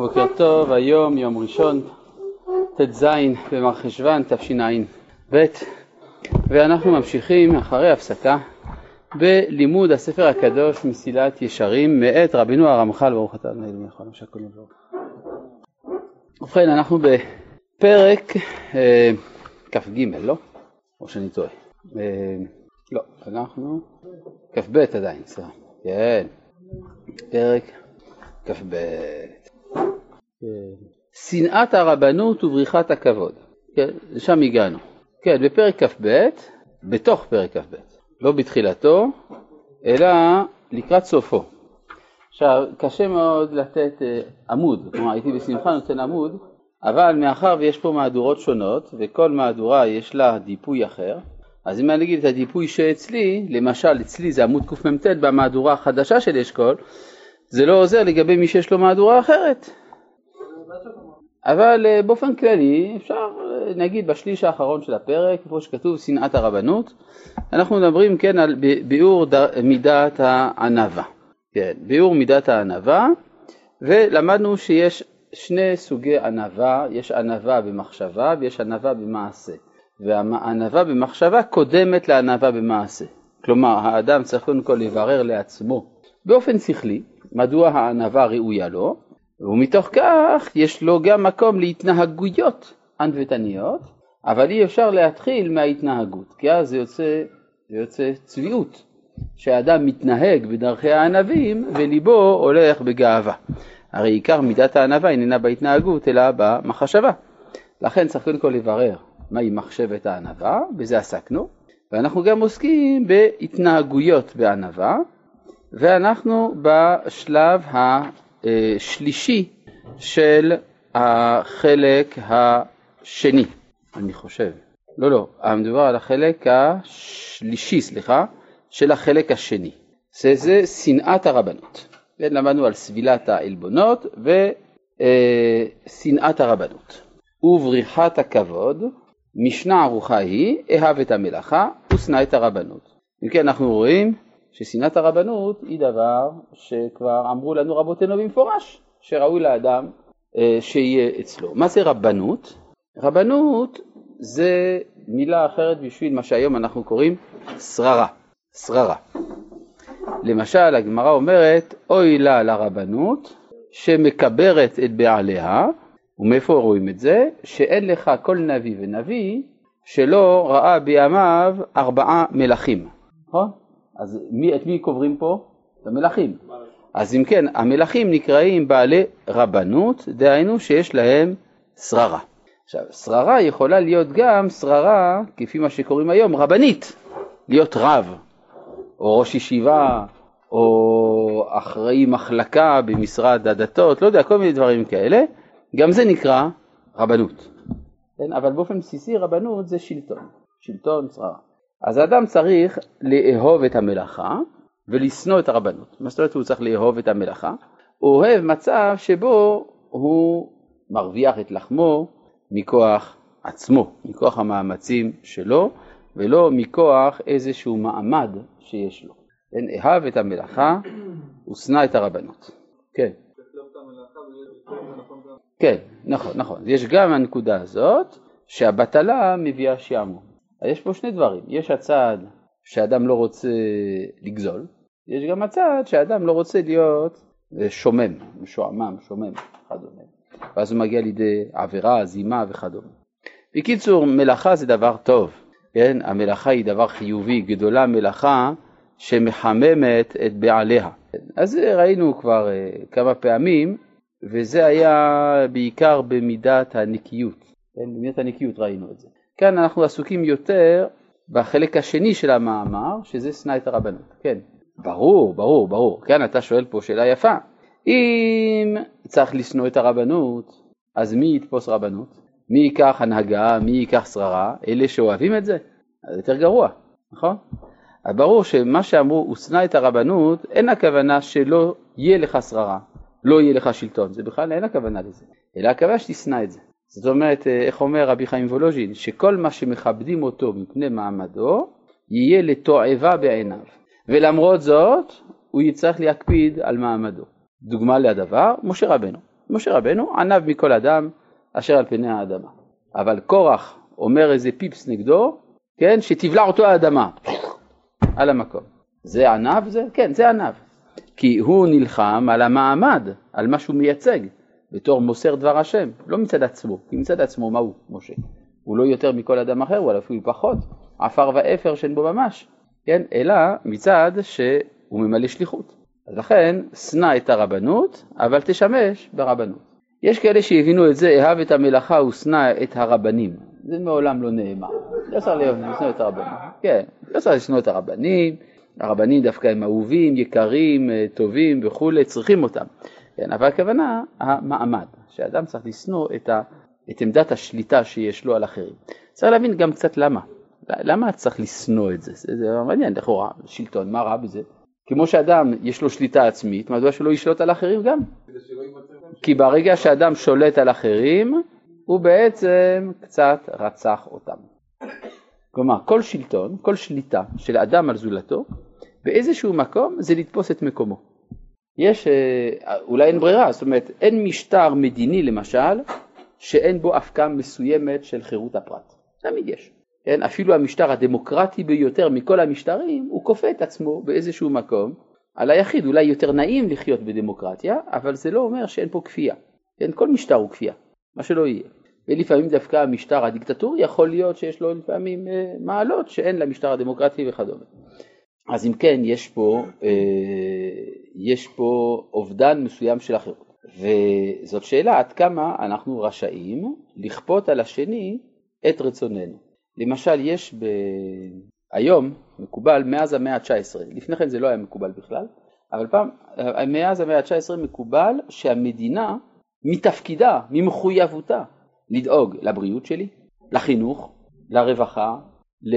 בוקר טוב, היום יום ראשון, ט"ז במרחשוון תשע"ב ואנחנו ממשיכים אחרי הפסקה בלימוד הספר הקדוש מסילת ישרים מאת רבינו הרמח"ל ברוך אתה אדוני אלוהים יכול שהכל יבוא. ובכן אנחנו בפרק אה, כ"ג לא? או שאני טועה? אה, לא, אנחנו כ"ב עדיין, סליחה, כן, פרק כ"ב שנאת הרבנות ובריחת הכבוד, כן, לשם הגענו. כן, בפרק כ"ב, בתוך פרק כ"ב, לא בתחילתו, אלא לקראת סופו. עכשיו, קשה מאוד לתת uh, עמוד, כלומר הייתי בשמחה נותן עמוד, אבל מאחר ויש פה מהדורות שונות, וכל מהדורה יש לה דיפוי אחר, אז אם אני אגיד את הדיפוי שאצלי, למשל אצלי זה עמוד קמ"ט במהדורה החדשה של אשכול, זה לא עוזר לגבי מי שיש לו מהדורה אחרת. אבל אה, באופן כללי אפשר, אה, נגיד בשליש האחרון של הפרק, איפה שכתוב שנאת הרבנות, אנחנו מדברים כן על ביאור מידת הענווה. כן, ביאור מידת הענווה, ולמדנו שיש שני סוגי ענווה, יש ענווה במחשבה ויש ענווה במעשה. והענווה במחשבה קודמת לענווה במעשה. כלומר, האדם צריך קודם כל לברר לעצמו באופן שכלי מדוע הענווה ראויה לו, ומתוך כך יש לו גם מקום להתנהגויות ענוותניות, אבל אי אפשר להתחיל מההתנהגות, כי אז זה יוצא, זה יוצא צביעות, שהאדם מתנהג בדרכי הענבים וליבו הולך בגאווה. הרי עיקר מידת הענווה איננה בהתנהגות אלא במחשבה. לכן צריך קודם כל לברר מהי מחשבת הענווה, בזה עסקנו, ואנחנו גם עוסקים בהתנהגויות בענווה, ואנחנו בשלב השלישי של החלק השני, אני חושב. לא, לא, מדובר על החלק השלישי, סליחה, של החלק השני. זה, זה שנאת הרבנות. למדנו על סבילת העלבונות ושנאת הרבנות. ובריחת הכבוד, משנה ערוכה היא, אהב את המלאכה ושנא את הרבנות. אם כן, אנחנו רואים ששנאת הרבנות היא דבר שכבר אמרו לנו רבותינו במפורש, שראוי לאדם אה, שיהיה אצלו. מה זה רבנות? רבנות זה מילה אחרת בשביל מה שהיום אנחנו קוראים שררה, שררה. למשל הגמרא אומרת אוי לה לרבנות שמקברת את בעליה ומאיפה רואים את זה? שאין לך כל נביא ונביא שלא ראה בימיו ארבעה מלכים, נכון? אז מי, את מי קוברים פה? את המלכים. אז אם כן, המלכים נקראים בעלי רבנות, דהיינו שיש להם שררה. עכשיו, שררה יכולה להיות גם שררה, כפי מה שקוראים היום, רבנית, להיות רב, או ראש ישיבה, או אחראי מחלקה במשרד הדתות, לא יודע, כל מיני דברים כאלה, גם זה נקרא רבנות. כן? אבל באופן בסיסי רבנות זה שלטון, שלטון שררה. אז האדם צריך לאהוב את המלאכה ולשנוא את הרבנות. מה זאת אומרת הוא צריך לאהוב את המלאכה? הוא אוהב מצב שבו הוא מרוויח את לחמו מכוח עצמו, מכוח המאמצים שלו, ולא מכוח איזשהו מעמד שיש לו. כן, אהב את המלאכה ושנא את הרבנות. כן. כן, נכון, נכון. יש גם הנקודה הזאת שהבטלה מביאה שעמום. יש פה שני דברים, יש הצד שאדם לא רוצה לגזול, יש גם הצד שאדם לא רוצה להיות שומם, משועמם, שומם וכדומה, ואז הוא מגיע לידי עבירה, זימה וכדומה. בקיצור, מלאכה זה דבר טוב, כן? המלאכה היא דבר חיובי, גדולה מלאכה שמחממת את בעליה. אז ראינו כבר uh, כמה פעמים, וזה היה בעיקר במידת הנקיות, כן? במידת הנקיות ראינו את זה. כאן אנחנו עסוקים יותר בחלק השני של המאמר, שזה שנא את הרבנות. כן, ברור, ברור, ברור. כאן אתה שואל פה שאלה יפה. אם צריך לשנוא את הרבנות, אז מי יתפוס רבנות? מי ייקח הנהגה, מי ייקח שררה? אלה שאוהבים את זה? זה יותר גרוע, נכון? אז ברור שמה שאמרו, הוא שנא את הרבנות, אין הכוונה שלא יהיה לך שררה, לא יהיה לך שלטון, זה בכלל אין הכוונה לזה, אלא הכוונה שתשנא את זה. זאת אומרת, אה, איך אומר רבי חיים וולוז'ין, שכל מה שמכבדים אותו מפני מעמדו, יהיה לתועבה בעיניו. ולמרות זאת, הוא יצטרך להקפיד על מעמדו. דוגמה לדבר, משה רבנו. משה רבנו ענב מכל אדם אשר על פני האדמה. אבל קורח אומר איזה פיפס נגדו, כן, שתבלע אותו האדמה, על המקום. זה ענב זה? כן, זה ענב. כי הוא נלחם על המעמד, על מה שהוא מייצג, בתור מוסר דבר השם, לא מצד עצמו, כי מצד עצמו מה הוא, משה? הוא לא יותר מכל אדם אחר, הוא אפילו פחות, עפר ואפר שאין בו ממש, כן? אלא מצד שהוא ממלא שליחות. אז לכן, שנא את הרבנות, אבל תשמש ברבנות. יש כאלה שהבינו את זה, אהב את המלאכה ושנא את הרבנים. זה מעולם לא נאמר. לא צריך לשנוא את הרבנים. כן, לא צריך לשנוא את הרבנים. הרבנים דווקא הם אהובים, יקרים, אה, טובים וכולי, צריכים אותם. כן, אבל הכוונה, המעמד, שאדם צריך לשנוא את, ה, את עמדת השליטה שיש לו על אחרים. צריך להבין גם קצת למה. למה צריך לשנוא את זה? זה, זה מעניין, לכאורה, שלטון, מה רע בזה? כמו שאדם יש לו שליטה עצמית, מדוע שלא ישלוט על אחרים גם? כי ברגע שאדם שולט על אחרים, הוא בעצם קצת רצח אותם. כלומר, כל שלטון, כל שליטה של אדם על זולתו, באיזשהו מקום זה לתפוס את מקומו. יש, אה, אולי אין ברירה, זאת אומרת, אין משטר מדיני למשל, שאין בו הפקעה מסוימת של חירות הפרט. תמיד יש. כן, אפילו המשטר הדמוקרטי ביותר מכל המשטרים, הוא כופה את עצמו באיזשהו מקום על היחיד. אולי יותר נעים לחיות בדמוקרטיה, אבל זה לא אומר שאין פה כפייה. כן, כל משטר הוא כפייה, מה שלא יהיה. ולפעמים דווקא המשטר הדיקטטורי יכול להיות שיש לו לפעמים אה, מעלות שאין למשטר הדמוקרטי וכדומה. אז אם כן, יש פה, אה, יש פה אובדן מסוים של החירות. וזאת שאלה עד כמה אנחנו רשאים לכפות על השני את רצוננו. למשל יש ב... היום מקובל מאז המאה ה-19, לפני כן זה לא היה מקובל בכלל, אבל פעם, מאז המאה ה-19 מקובל שהמדינה מתפקידה, ממחויבותה, לדאוג לבריאות שלי, לחינוך, לרווחה, ל...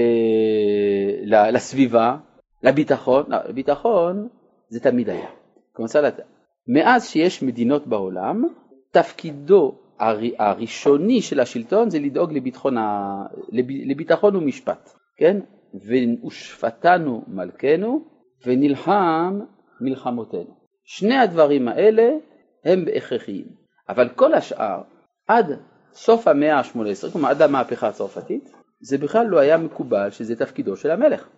לסביבה, לביטחון, לא, לביטחון זה תמיד היה. כלומר, מאז שיש מדינות בעולם, תפקידו הראשוני של השלטון זה לדאוג לביטחון, ה... לביטחון ומשפט, כן? ושפטנו מלכנו ונלחם מלחמותינו. שני הדברים האלה הם הכרחיים, אבל כל השאר עד סוף המאה ה-18, כלומר עד המהפכה הצרפתית, זה בכלל לא היה מקובל שזה תפקידו של המלך.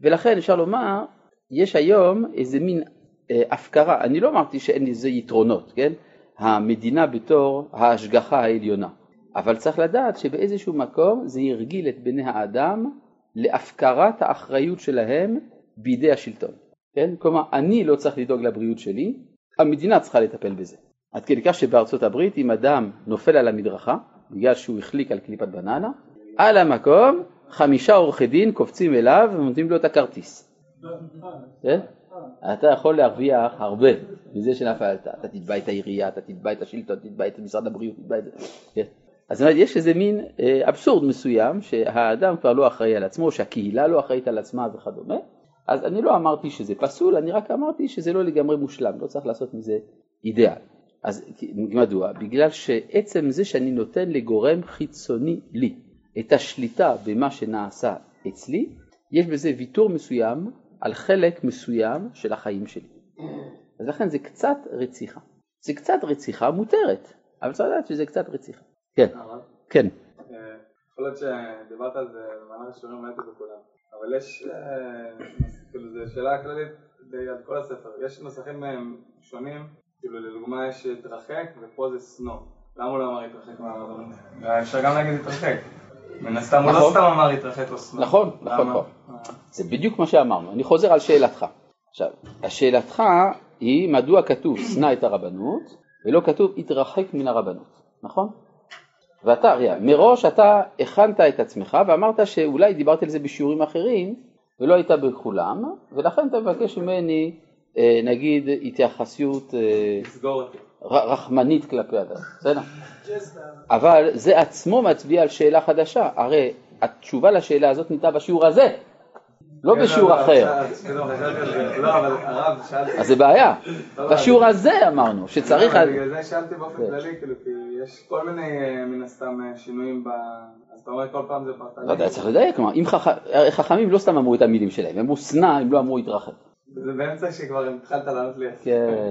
ולכן אפשר לומר, יש היום איזה מין אה, הפקרה, אני לא אמרתי שאין לזה יתרונות, כן? המדינה בתור ההשגחה העליונה. אבל צריך לדעת שבאיזשהו מקום זה הרגיל את בני האדם להפקרת האחריות שלהם בידי השלטון. כן? כלומר, אני לא צריך לדאוג לבריאות שלי, המדינה צריכה לטפל בזה. עד כדי כך שבארצות הברית אם אדם נופל על המדרכה, בגלל שהוא החליק על קליפת בננה, על המקום חמישה עורכי דין קופצים אליו ונותנים לו את הכרטיס. כן? אתה יכול להרוויח הרבה מזה שנפלת. אתה תתבע את העירייה, אתה תתבע את השלטון, תתבע את משרד הבריאות, תתבע את זה. כן. אז יש איזה מין אה, אבסורד מסוים שהאדם כבר לא אחראי על עצמו, שהקהילה לא אחראית על עצמה וכדומה. אז אני לא אמרתי שזה פסול, אני רק אמרתי שזה לא לגמרי מושלם, לא צריך לעשות מזה אידאל. אז מדוע? בגלל שעצם זה שאני נותן לגורם חיצוני לי את השליטה במה שנעשה אצלי, יש בזה ויתור מסוים על חלק מסוים של החיים שלי. אז לכן זה קצת רציחה. זה קצת רציחה מותרת, אבל צריך לדעת שזה קצת רציחה. כן, כן. אה, יכול להיות שדיברת על זה במהלך השיעורים ראיתי בכולם, אבל יש, אה, כאילו זו שאלה כללית על כל הספר, יש נוסחים שונים, כאילו לדוגמה יש התרחק ופה זה סנו, למה הוא לא אמר התרחק מהרבנות? אפשר גם להגיד התרחק. מן הסתם הוא לא נכון. סתם אמר התרחק או סנו. נכון, נכון, נכון. זה בדיוק מה שאמרנו. אני חוזר על שאלתך. עכשיו, השאלתך היא מדוע כתוב שנא את הרבנות ולא כתוב התרחק מן הרבנות, נכון? ואתה, ראה, מראש אתה הכנת את עצמך ואמרת שאולי דיברתי על זה בשיעורים אחרים ולא היית בכולם, ולכן אתה מבקש ממני אה, נגיד התייחסות אה, רחמנית כלפי אדם, בסדר? אבל זה עצמו מצביע על שאלה חדשה, הרי התשובה לשאלה הזאת ניתנה בשיעור הזה, לא כן, בשיעור לא, אחר. לא, אז זה בעיה. בשיעור הזה אמרנו שצריך... בגלל זה שאלתי באופן כן. כללי, כאילו, כי יש כל מיני, אה, מן הסתם, אה, שינויים ב... אז אתה אומר כל פעם זה פרטני. לא יודע, צריך לדייק, כלומר, חכמים לא סתם אמרו את המילים שלהם, הם אמרו שנא, הם לא אמרו התרחב. זה באמצע שכבר התחלת לענות לי. כן,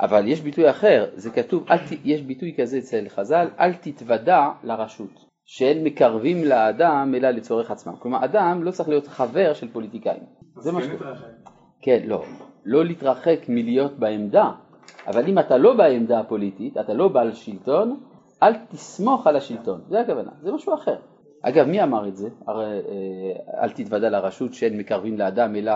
אבל יש ביטוי אחר, זה כתוב, ת, יש ביטוי כזה אצל חז"ל, אל תתוודע לרשות, שאין מקרבים לאדם אלא לצורך עצמם. כלומר, אדם לא צריך להיות חבר של פוליטיקאים. זה מה שקורה. כן, לא, לא להתרחק מלהיות בעמדה, אבל אם אתה לא בעמדה הפוליטית, אתה לא בעל שלטון, אל תסמוך על השלטון, זה הכוונה, זה משהו אחר. אגב, מי אמר את זה? הרי אה, אל תתוודע לרשות שאין מקרבים לאדם אלא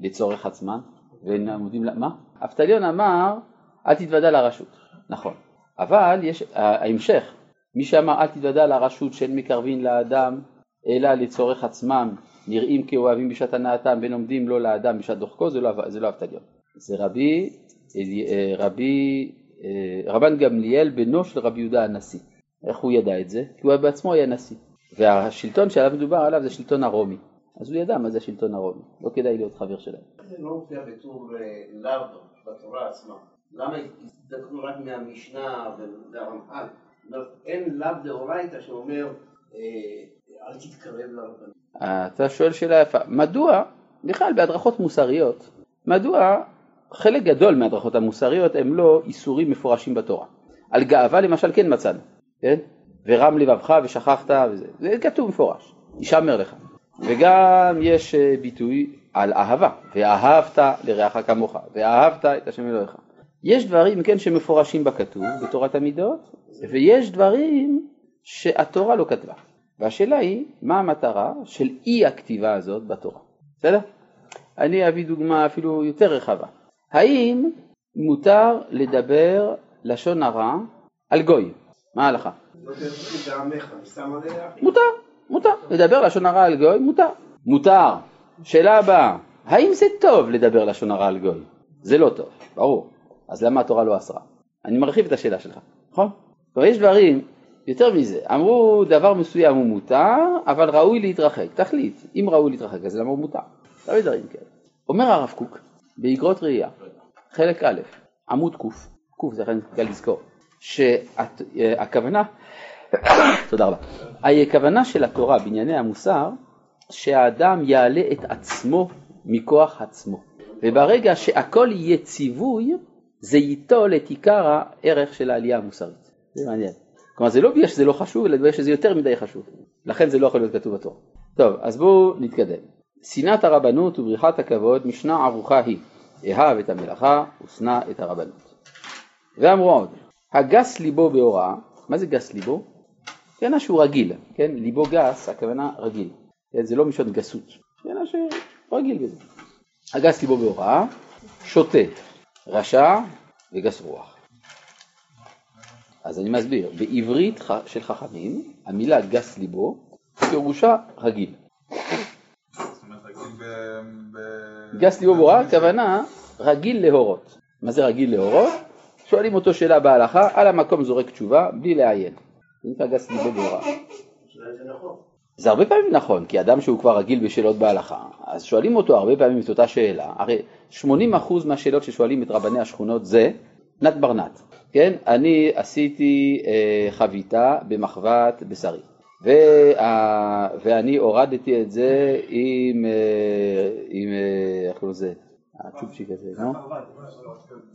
לצורך עצמם, ואין עמודים, מה? אבטליון אמר אל תתוודע לרשות, נכון, אבל יש ההמשך, מי שאמר אל תתוודע לרשות שאין מקרבים לאדם אלא לצורך עצמם, נראים כאוהבים בשעת הנאתם בין עומדים לו לאדם בשעת דוחקו, זה לא, זה לא אבטליון, זה רבי, אה, רבי, אה, רבן גמליאל בנו של רבי יהודה הנשיא. איך הוא ידע את זה? כי הוא בעצמו היה נשיא. והשלטון שעליו מדובר עליו זה שלטון הרומי. אז הוא ידע מה זה השלטון הרומי, לא כדאי להיות חבר שלהם. זה לא מופיע בתור אה, לאו בתורה עצמה. למה הזדקנו רק מהמשנה והרמח"ל? אין לאו דאורייתא שאומר אה, אל תתקרב לרבנות. אתה שואל שאלה יפה, מדוע, בכלל בהדרכות מוסריות, מדוע חלק גדול מההדרכות המוסריות הם לא איסורים מפורשים בתורה. על גאווה למשל כן מצאנו, כן? ורם לבבך ושכחת וזה, זה כתוב מפורש, יישמר לך. וגם יש אה, ביטוי על אהבה, ואהבת לרעך כמוך, ואהבת את השם אלוהיך. יש דברים, כן, שמפורשים בכתוב, בתורת המידות, ויש דברים שהתורה לא כתבה. והשאלה היא, מה המטרה של אי הכתיבה הזאת בתורה? בסדר? אני אביא דוגמה אפילו יותר רחבה. האם מותר לדבר לשון הרע על גוי? מה ההלכה? מותר, מותר. לדבר לשון הרע על גוי, מותר. מותר. שאלה הבאה, האם זה טוב לדבר לשון הרע על גוי? זה לא טוב, ברור. אז למה התורה לא אסרה? אני מרחיב את השאלה שלך, נכון? כלומר יש דברים, יותר מזה, אמרו דבר מסוים הוא מותר, אבל ראוי להתרחק, תחליט, אם ראוי להתרחק אז למה הוא מותר? לא דברים כאלה. אומר הרב קוק, באגרות ראייה, חלק א', עמוד ק', ק' זה לכן קל לזכור, שהכוונה, תודה רבה, הכוונה של התורה בענייני המוסר, שהאדם יעלה את עצמו מכוח עצמו, וברגע שהכל יהיה ציווי, זה ייטול את עיקר הערך של העלייה המוסרית. זה מעניין. כלומר זה לא בגלל שזה לא חשוב, אלא בגלל שזה יותר מדי חשוב. לכן זה לא יכול להיות כתוב בתורה. טוב, אז בואו נתקדם. שנאת הרבנות ובריחת הכבוד, משנה ערוכה היא, אהב את המלאכה ושנא את הרבנות. ואמרו עוד, הגס ליבו בהוראה, מה זה גס ליבו? כן, שהוא רגיל, כן, ליבו גס, הכוונה רגיל, כן, זה לא משון גסות, כן, שרגיל בזה. הגס ליבו בהוראה, שוטה, רשע וגס רוח. אז אני מסביר, בעברית של חכמים, המילה גס ליבו פירושה רגיל. גס ליבו בהוראה, הכוונה רגיל להורות. מה זה רגיל להורות? שואלים אותו שאלה בהלכה, על המקום זורק תשובה, בלי לעיין. נקרא גס ליבו בהוראה. זה הרבה פעמים נכון, כי אדם שהוא כבר רגיל בשאלות בהלכה, אז שואלים אותו הרבה פעמים את אותה שאלה, הרי 80% מהשאלות ששואלים את רבני השכונות זה נת ברנת, כן? אני עשיתי אה, חביתה במחבת בשרי, וה, ואני הורדתי את זה עם, אה, עם אה, איך קוראים לזה? הצ'ופצ'יק הזה, נו?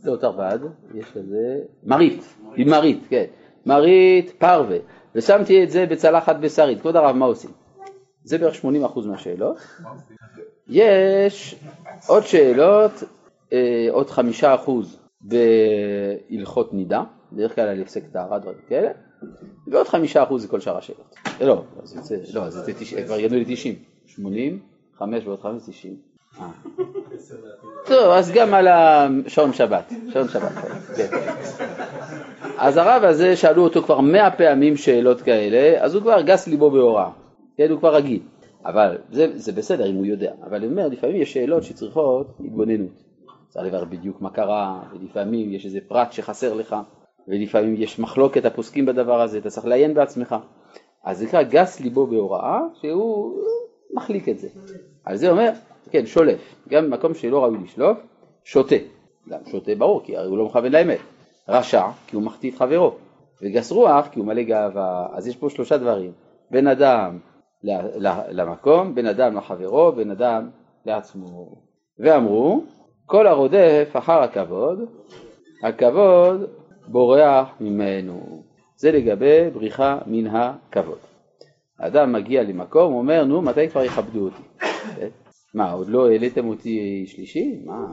לא, תרבד, יש לזה, מרית, עם מרית, כן, מרית פרווה. ושמתי את זה בצלחת בשרית. כבוד הרב, מה עושים? זה בערך 80% מהשאלות. יש עוד שאלות, אה, עוד 5% בהלכות נידה, בדרך כלל על הפסק טהרה, דברים כאלה, ועוד 5% זה כל שאר השאלות. אה, לא, זה לא, זה כבר ירדו ל-90, 80, 5 ועוד 5, 90. אה. טוב, אז גם על השעון שבת, שעון שבת, כן. אז הרב הזה, שאלו אותו כבר מאה פעמים שאלות כאלה, אז הוא כבר גס ליבו בהוראה, כן, הוא כבר רגיל. אבל זה, זה בסדר אם הוא יודע, אבל הוא אומר, לפעמים יש שאלות שצריכות התבוננות. צריך לברר בדיוק מה קרה, ולפעמים יש איזה פרט שחסר לך, ולפעמים יש מחלוקת הפוסקים בדבר הזה, אתה צריך לעיין בעצמך. אז זה נקרא גס ליבו בהוראה, שהוא מחליק את זה. על זה אומר, כן, שולף, גם במקום שלא ראוי לשלוף, שותה. גם שותה ברור, כי הוא לא מכוון לאמת. רשע, כי הוא מחטיא את חברו. וגס רוח, כי הוא מלא גאווה. אז יש פה שלושה דברים. בין אדם למקום, בין אדם לחברו, בין אדם לעצמו. ואמרו, כל הרודף אחר הכבוד, הכבוד בורח ממנו. זה לגבי בריחה מן הכבוד. האדם מגיע למקום, אומר, נו, מתי כבר יכבדו אותי? מה, עוד לא העליתם אותי שלישי? מה?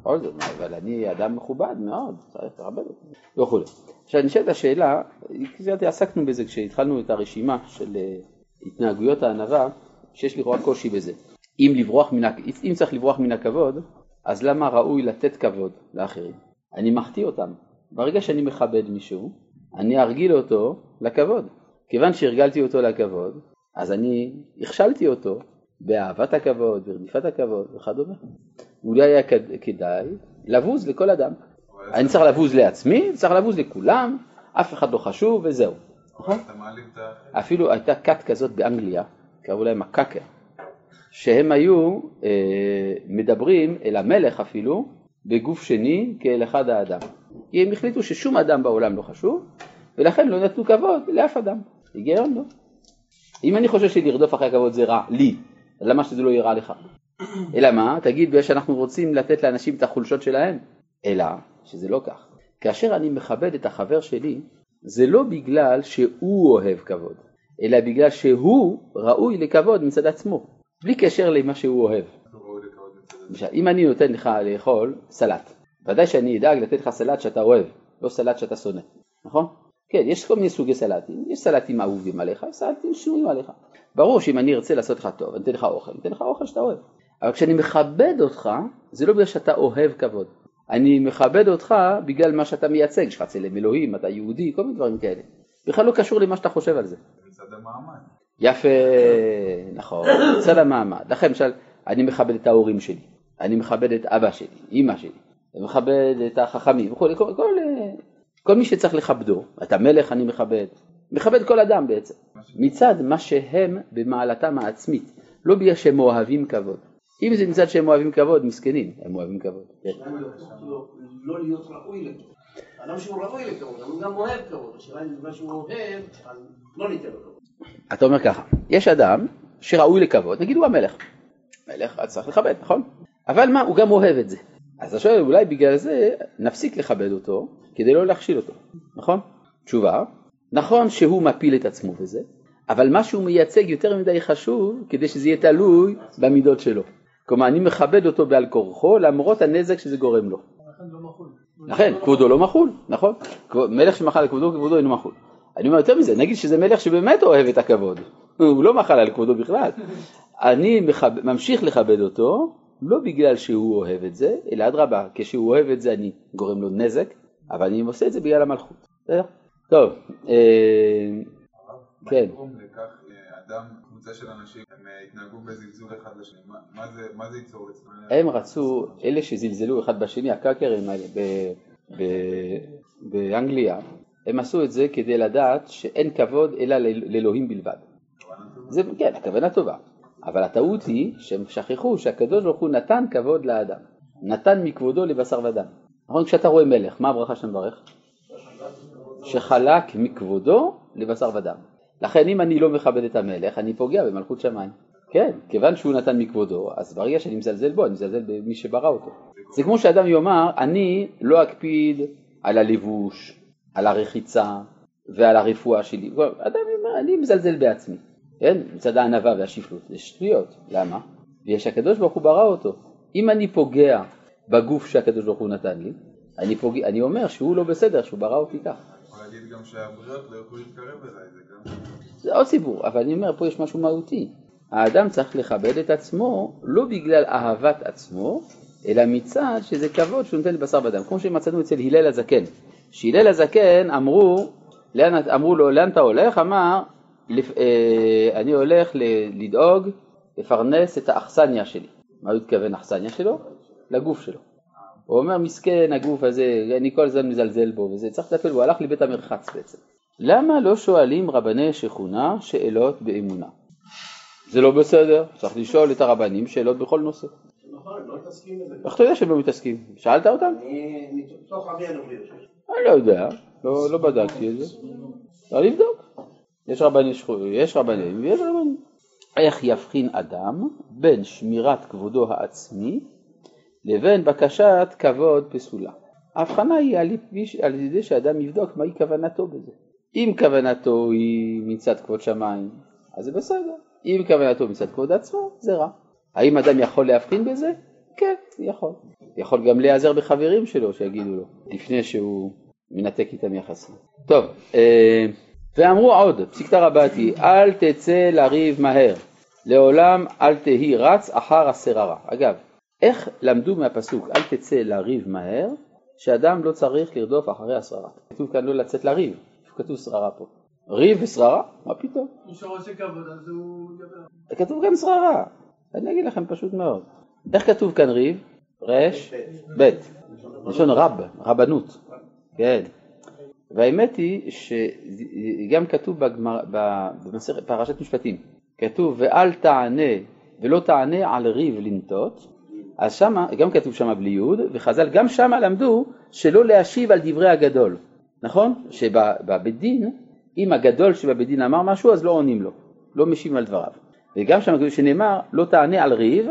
בכל זאת, אבל אני אדם מכובד מאוד, צריך לכבד אותי, וכולי. עכשיו נשאלת השאלה, עסקנו בזה כשהתחלנו את הרשימה של אה, התנהגויות הענווה, שיש לכאורה קושי בזה. אם, לברוח מן, אם צריך לברוח מן הכבוד, אז למה ראוי לתת כבוד לאחרים? אני מחטיא אותם. ברגע שאני מכבד מישהו, אני ארגיל אותו לכבוד. כיוון שהרגלתי אותו לכבוד, אז אני הכשלתי אותו באהבת הכבוד, ברדיפת הכבוד וכדומה. אולי היה כדאי לבוז לכל אדם. אני צריך לבוז לעצמי, צריך לבוז לכולם, אף אחד לא חשוב וזהו. נכון? אפילו הייתה כת כזאת באנגליה, קראו להם הקאקר, שהם היו אה, מדברים אל המלך אפילו בגוף שני כאל אחד האדם. כי הם החליטו ששום אדם בעולם לא חשוב, ולכן לא נתנו כבוד לאף אדם. היגיון לא. אם אני חושב שלרדוף אחרי הכבוד זה רע לי, למה שזה לא יהיה רע לך? אלא מה? תגיד בגלל שאנחנו רוצים לתת לאנשים את החולשות שלהם? אלא שזה לא כך. כאשר אני מכבד את החבר שלי, זה לא בגלל שהוא אוהב כבוד, אלא בגלל שהוא ראוי לכבוד מצד עצמו, בלי קשר למה שהוא אוהב. למשל, אם אני נותן לך לאכול סלט, ודאי שאני אדאג לתת לך סלט שאתה אוהב, לא סלט שאתה שונא, נכון? כן, יש כל מיני סוגי סלטים, יש סלטים אהובים עליך, יש סלטים שנויים עליך. ברור שאם אני ארצה לעשות לך טוב, אני אתן לך אוכל, אני אתן לך אוכל שאתה אוהב. אבל כשאני מכבד אותך, זה לא בגלל שאתה אוהב כבוד. אני מכבד אותך בגלל מה שאתה מייצג, לך צלם אלוהים, אתה יהודי, כל מיני דברים כאלה. בכלל לא קשור למה שאתה חושב על זה. מצד המעמד. יפה, נכון, מצד המעמד. לכן למשל, אני מכבד את ההורים שלי, אני מכבד את אבא שלי, אימא שלי, אני מכבד את החכמים וכו', כל, כל, כל מי שצריך לכבדו, את המלך אני מכבד, מכבד כל אדם בעצם, מצד מה שהם במעלתם העצמית, לא בגלל שהם אוהבים כבוד. אם זה מצד שהם אוהבים כבוד, מסכנים, הם אוהבים כבוד. כן. לא להיות ראוי לכבוד. אדם שהוא ראוי לכבוד, הוא גם אוהב כבוד, השאלה אם מה שהוא אוהב, אז לא ניתן לו כבוד. אתה אומר ככה, יש אדם שראוי לכבוד, נגיד הוא המלך. מלך אז צריך לכבד, נכון? אבל מה, הוא גם אוהב את זה. אז אתה שואל, אולי בגלל זה נפסיק לכבד אותו, כדי לא להכשיל אותו, נכון? תשובה, נכון שהוא מפיל את עצמו בזה, אבל מה שהוא מייצג יותר מדי חשוב כדי שזה יהיה תלוי במידות שלו. כלומר, אני מכבד אותו בעל כורחו למרות הנזק שזה גורם לו. לכן, כבודו לא מחול, נכון? מלך שמחל על כבודו, כבודו אינו מחול. אני אומר יותר מזה, נגיד שזה מלך שבאמת אוהב את הכבוד, הוא לא מחל על כבודו בכלל. אני ממשיך לכבד אותו, לא בגלל שהוא אוהב את זה, אלא אדרבה, כשהוא אוהב את זה אני גורם לו נזק, אבל אני עושה את זה בגלל המלכות. טוב, אה, כן. אדם, קבוצה של אנשים, הם אה, התנהגו בזלזול אחד לשני, מה זה ייצור אצלם? הם רצו, אלה שזלזלו אחד בשני, הקאקרים האלה באנגליה, הם עשו את זה כדי לדעת שאין כבוד אלא לאלוהים בלבד. זה, כן, הכוונה טובה. אבל הטעות היא שהם שכחו שהקדוש ברוך הוא נתן כבוד לאדם. נתן מכבודו לבשר ודם. נכון? כשאתה רואה מלך, מה הברכה שאתה מברך? שחלק מכבודו לבשר ודם. לכן אם אני לא מכבד את המלך, אני פוגע במלכות שמיים. כן, כיוון שהוא נתן מכבודו, אז ברגע שאני מזלזל בו, אני מזלזל במי שברא אותו. זה כמו שאדם יאמר, אני לא אקפיד על הלבוש, על הרחיצה ועל הרפואה שלי. אדם יאמר, אני מזלזל בעצמי. כן, מצד הענווה והשפלות, זה שטויות. למה? בגלל שהקדוש ברוך הוא ברא אותו. אם אני פוגע בגוף שהקדוש ברוך הוא נתן לי, אני, פוגע, אני אומר שהוא לא בסדר, שהוא ברא אותי כך. יכול להגיד גם שהבריות לא יכולים להתקרב אליי, זה גם... זה עוד סיפור, אבל אני אומר, פה יש משהו מהותי. האדם צריך לכבד את עצמו לא בגלל אהבת עצמו, אלא מצד שזה כבוד שהוא נותן לבשר ודם. כמו שמצאנו אצל הלל הזקן. שהלל הזקן אמרו, לאן, אמרו לו, לאן אתה הולך? אמר, אה, אני הולך לדאוג, לפרנס את האכסניה שלי. מה הוא התכוון אכסניה שלו? לגוף שלו. הוא אומר מסכן הגוף הזה, אני כל הזמן מזלזל בו וזה, צריך לטפל בו, הלך לבית המרחץ בעצם. למה לא שואלים רבני שכונה שאלות באמונה? זה לא בסדר, צריך לשאול את הרבנים שאלות בכל נושא. נכון, לא מתעסקים בזה. איך אתה יודע שהם לא מתעסקים? שאלת אותם? אני מתוך רבי הנביא אני לא יודע, לא, לא בדקתי את זה. לא לבדוק. יש רבנים ויש רבנים. איך יבחין אדם בין שמירת כבודו העצמי לבין בקשת כבוד פסולה. ההבחנה היא על ידי שאדם יבדוק מהי כוונתו בזה. אם כוונתו היא מצד כבוד שמיים, אז זה בסדר. אם כוונתו מצד כבוד עצמו, זה רע. האם אדם יכול להבחין בזה? כן, יכול. יכול גם להיעזר בחברים שלו שיגידו לו, לפני שהוא מנתק איתם יחסים. טוב, אה, ואמרו עוד, פסיקתא רבתי, אל תצא לריב מהר, לעולם אל תהי רץ אחר השררה. אגב, איך למדו מהפסוק אל תצא לריב מהר, שאדם לא צריך לרדוף אחרי השררה. כתוב כאן לא לצאת לריב, כתוב שררה פה. ריב ושררה? מה פתאום? מי שרוצה כבוד אז הוא ידבר. כתוב כאן שררה. אני אגיד לכם פשוט מאוד. איך כתוב כאן ריב? רש, ב', לשון רב, רבנות, כן. והאמת היא שגם כתוב במסכת פרשת משפטים, כתוב ואל תענה ולא תענה על ריב לנטות, אז שמה, גם כתוב שמה בלי יוד, וחז"ל גם שמה למדו שלא להשיב על דברי הגדול, נכון? שבבית דין, אם הגדול שבבית דין אמר משהו אז לא עונים לו, לא משיבים על דבריו. וגם שם כתוב שנאמר לא תענה על ריב,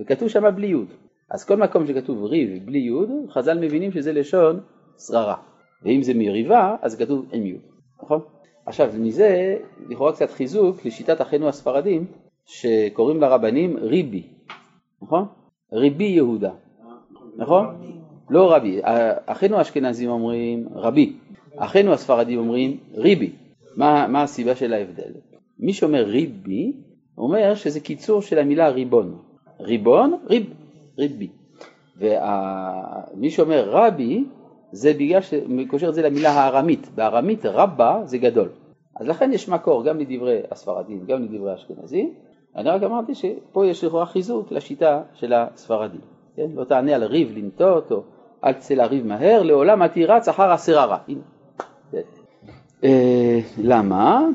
וכתוב שמה בלי יוד. אז כל מקום שכתוב ריב בלי יוד, חז"ל מבינים שזה לשון שררה. ואם זה מריבה, אז כתוב עם יוד, נכון? עכשיו, מזה לכאורה קצת חיזוק לשיטת אחינו הספרדים, שקוראים לרבנים ריבי, נכון? ריבי יהודה, נכון? לא רבי, אחינו האשכנזים אומרים רבי, אחינו הספרדים אומרים ריבי. מה, מה הסיבה של ההבדל? מי שאומר ריבי, אומר שזה קיצור של המילה ריבון. ריבון, ריב, ריבי. ומי שאומר רבי, זה בגלל שקושר את זה למילה הארמית. בארמית רבה זה גדול. אז לכן יש מקור גם לדברי הספרדים, גם לדברי האשכנזים. אני רק אמרתי שפה יש לכאורה חיזוק לשיטה של הספרדים. כן? לא תענה על ריב לנטות, או אל תצא לריב מהר, לעולם אל תירץ אחר השררה. הנה. אה, למה?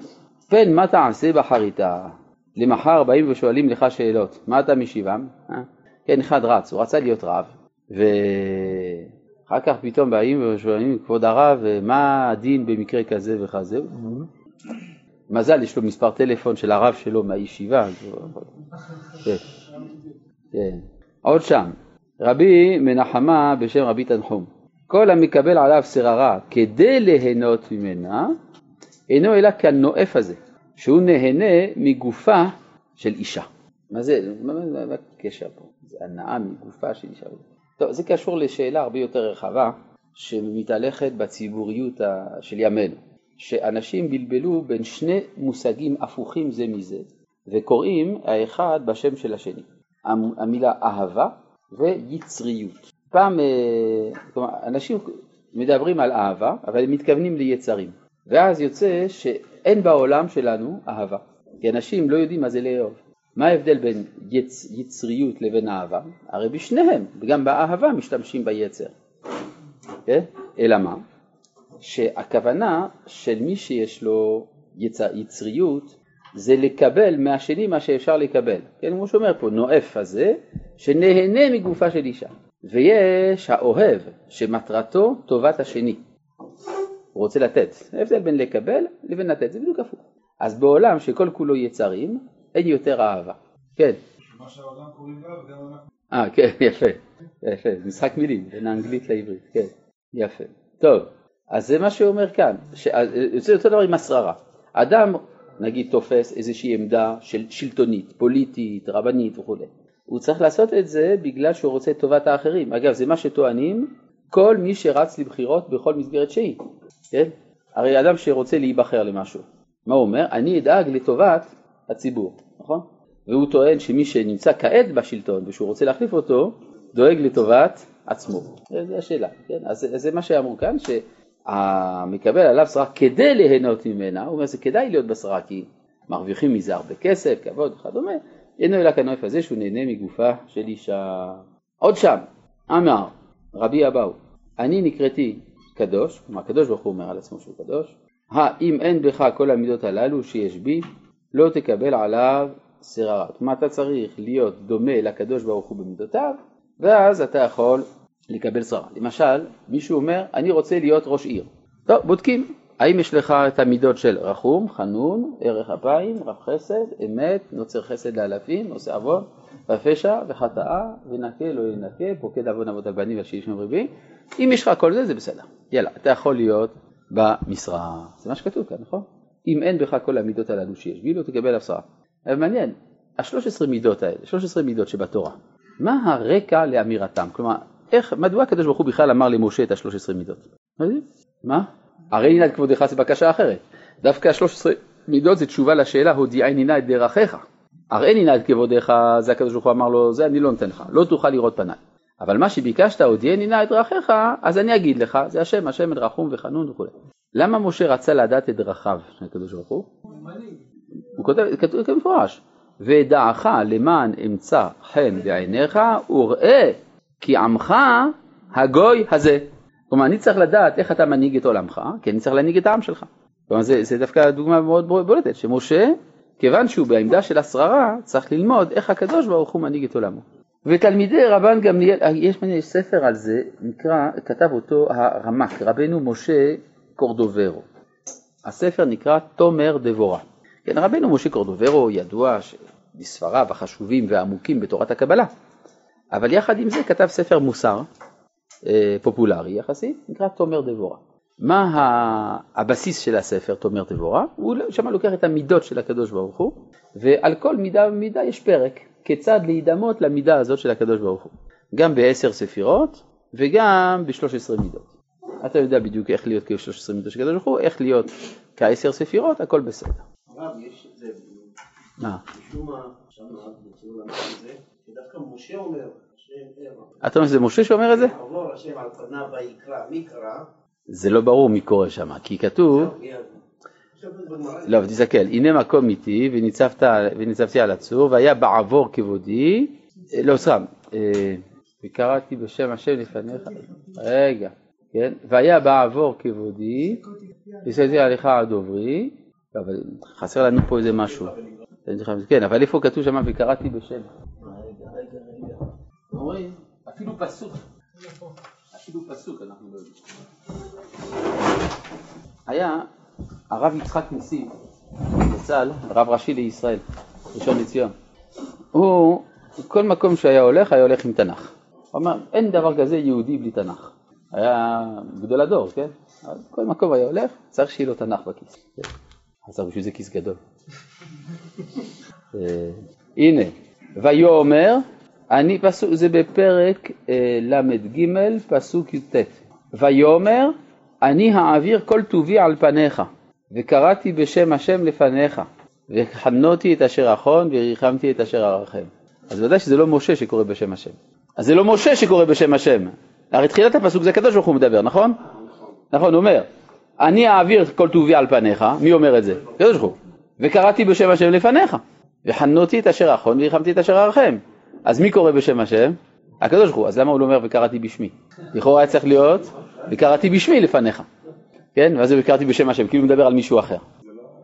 פן מה תעשה בחריטה? למחר באים ושואלים לך שאלות, מה אתה משיבם? אה? כן, אחד רץ, הוא רצה להיות רב, ואחר כך פתאום באים ושואלים, כבוד הרב, מה הדין במקרה כזה וכזה? מזל, יש לו מספר טלפון של הרב שלו מהישיבה. כן, כן. עוד שם, רבי מנחמה בשם רבי תנחום, כל המקבל עליו שררה כדי ליהנות ממנה, אינו אלא כנואף הזה, שהוא נהנה מגופה של אישה. מה זה, מה, הקשר פה? זה הנאה מגופה של אישה. טוב, זה קשור לשאלה הרבה יותר רחבה שמתהלכת בציבוריות של ימינו, שאנשים בלבלו בין שני מושגים הפוכים זה מזה וקוראים האחד בשם של השני, המילה אהבה ויצריות. פעם, אה, כלומר, אנשים מדברים על אהבה אבל הם מתכוונים ליצרים ואז יוצא שאין בעולם שלנו אהבה כי אנשים לא יודעים מה זה לאהוב. מה ההבדל בין יצ... יצריות לבין אהבה? הרי בשניהם, וגם באהבה משתמשים ביצר. כן? אלא מה? שהכוונה של מי שיש לו יצ... יצריות זה לקבל מהשני מה שאפשר לקבל. כן, כמו שאומר פה, נואף הזה, שנהנה מגופה של אישה. ויש האוהב, שמטרתו טובת השני. הוא רוצה לתת. ההבדל בין לקבל לבין לתת, זה בדיוק הפוך. אז בעולם שכל כולו יצרים, אין יותר אהבה. כן. מה שהעולם קוראים לה וגם אנחנו. אה, כן, יפה, יפה, משחק מילים בין האנגלית לעברית, כן, יפה. טוב, אז זה מה שהוא אומר כאן, זה אותו דבר עם השררה. אדם, נגיד, תופס איזושהי עמדה של שלטונית, פוליטית, רבנית וכולי. הוא צריך לעשות את זה בגלל שהוא רוצה את טובת האחרים. אגב, זה מה שטוענים כל מי שרץ לבחירות בכל מסגרת שהיא, כן? הרי אדם שרוצה להיבחר למשהו, מה הוא אומר? אני אדאג לטובת הציבור, נכון? והוא טוען שמי שנמצא כעת בשלטון ושהוא רוצה להחליף אותו, דואג לטובת עצמו. זו השאלה, כן? אז זה מה שאמרו כאן, שהמקבל עליו שרה כדי ליהנות ממנה, הוא אומר זה כדאי להיות בשרה כי מרוויחים מזה הרבה כסף, כבוד וכדומה, אינו אלא כנואף הזה שהוא נהנה מגופה של אישה. עוד שם, אמר רבי אבאו, אני נקראתי קדוש, כלומר הקדוש ברוך הוא אומר על עצמו שהוא קדוש, האם אין בך כל המידות הללו שיש בי, לא תקבל עליו שררה. כלומר אתה צריך להיות דומה לקדוש ברוך הוא במידותיו, ואז אתה יכול לקבל שררה. למשל, מישהו אומר, אני רוצה להיות ראש עיר. טוב, בודקים, האם יש לך את המידות של רחום, חנון, ערך אפיים, רב חסד, אמת, נוצר חסד לאלפים, עושה עוון, הפשע וחטאה ונקה לא ינקה, פוקד עוון אבות הבנים ועל שיש רבים. אם יש לך כל זה, זה בסדר. יאללה, אתה יכול להיות במשרה. זה מה שכתוב כאן, נכון? אם אין בך כל המידות הללו שיש בי, לא תקבל הפסרה. אבל מעניין, השלוש עשרה מידות האלה, שלוש עשרה מידות שבתורה, מה הרקע לאמירתם? כלומר, איך, מדוע הקדוש ברוך הוא בכלל אמר למשה את השלוש עשרה מידות? מה? הרי נא את כבודך זה בקשה אחרת. דווקא השלוש עשרה מידות זה תשובה לשאלה הודיעני נא את דרכיך. הראיני נא את כבודך, זה הקדוש ברוך הוא אמר לו, זה אני לא נותן לך, לא תוכל לראות פניי. אבל מה שביקשת, הודיעני נא את דרכיך, אז אני אגיד לך, זה השם, השם את רחום וחנון וכו'. למה משה רצה לדעת את דרכיו של הקדוש ברוך הוא? הוא כותב, כתוב במפורש, ודעך למען אמצא חן בעיניך וראה כי עמך הגוי הזה. כלומר, אני צריך לדעת איך אתה מנהיג את עולמך, כי אני צריך להנהיג את העם שלך. כלומר, זה, זה דווקא דוגמה מאוד בולטת, שמשה, כיוון שהוא בעמדה של השררה, צריך ללמוד איך הקדוש ברוך הוא מנהיג את עולמו. ותלמידי רבן גמליאל, יש, יש ספר על זה, נקרא, כתב אותו הרמ"ק, רבנו משה קורדוברו. הספר נקרא תומר דבורה. כן, רבנו משה קורדוברו ידוע בספריו החשובים והעמוקים בתורת הקבלה, אבל יחד עם זה כתב ספר מוסר אה, פופולרי יחסית, נקרא תומר דבורה. מה הבסיס של הספר תומר דבורה? הוא שם לוקח את המידות של הקדוש ברוך הוא, ועל כל מידה ומידה יש פרק, כיצד להידמות למידה הזאת של הקדוש ברוך הוא, גם בעשר ספירות וגם בשלוש עשרה מידות. אתה יודע בדיוק איך להיות כשלוש עשרה מידות של הקדוש ברוך הוא, איך להיות כעשר ספירות, הכל בסדר. הרב, יש את זה? משום מה, עכשיו נועד בציור למד את זה, שדווקא משה אומר, ער. אתה אומר שזה משה שאומר את זה? השם על פניו ויקרא, מי קרא? זה לא ברור מי קורא שם, כי כתוב, לא, אבל תסתכל, הנה מקום איתי וניצבת, וניצבתי על הצור והיה בעבור כבודי, לא סתם, אה, וקראתי בשם השם לפניך, רגע, כן, והיה בעבור כבודי, וסייתי עליך עד עוברי, לא, אבל חסר לנו פה איזה משהו, כן, אבל איפה כתוב שם וקראתי בשם? רגע, רגע, רגע, אפילו פסוק, אפילו פסוק אנחנו לא יודעים. היה הרב יצחק ניסים, זצ"ל, רב ראשי לישראל, ראשון לציון. הוא, כל מקום שהיה הולך, היה הולך עם תנ"ך. הוא אמר, אין דבר כזה יהודי בלי תנ"ך. היה גדול הדור, כן? אבל כל מקום היה הולך, צריך שיהיה לו תנ"ך בכיס. אז בשביל זה כיס גדול. אה, הנה, ויאמר, אני פסוק, זה בפרק אה, ל"ג, פסוק י"ט. ויאמר, אני האעביר כל טובי על פניך, וקראתי בשם השם לפניך, וחנותי את אשר אחון, וריחמתי את אשר ארחם. אז ודאי שזה לא משה שקורא בשם השם. אז זה לא משה שקורא בשם השם. הרי תחילת הפסוק זה הקדוש ברוך הוא מדבר, נכון? נכון, הוא אומר, אני אעביר כל טובי על פניך, מי אומר את זה? הקדוש ברוך הוא. וקראתי בשם השם לפניך, וחנותי את אשר אחון, וריחמתי את אשר ארחם. אז מי קורא בשם השם? הקדוש ברוך הוא. אז למה הוא לא אומר וקראתי בשמי? לכאורה היה צריך להיות וקראתי בשמי לפניך. כן? ואז וקראתי בשם השם, כאילו מדבר על מישהו אחר.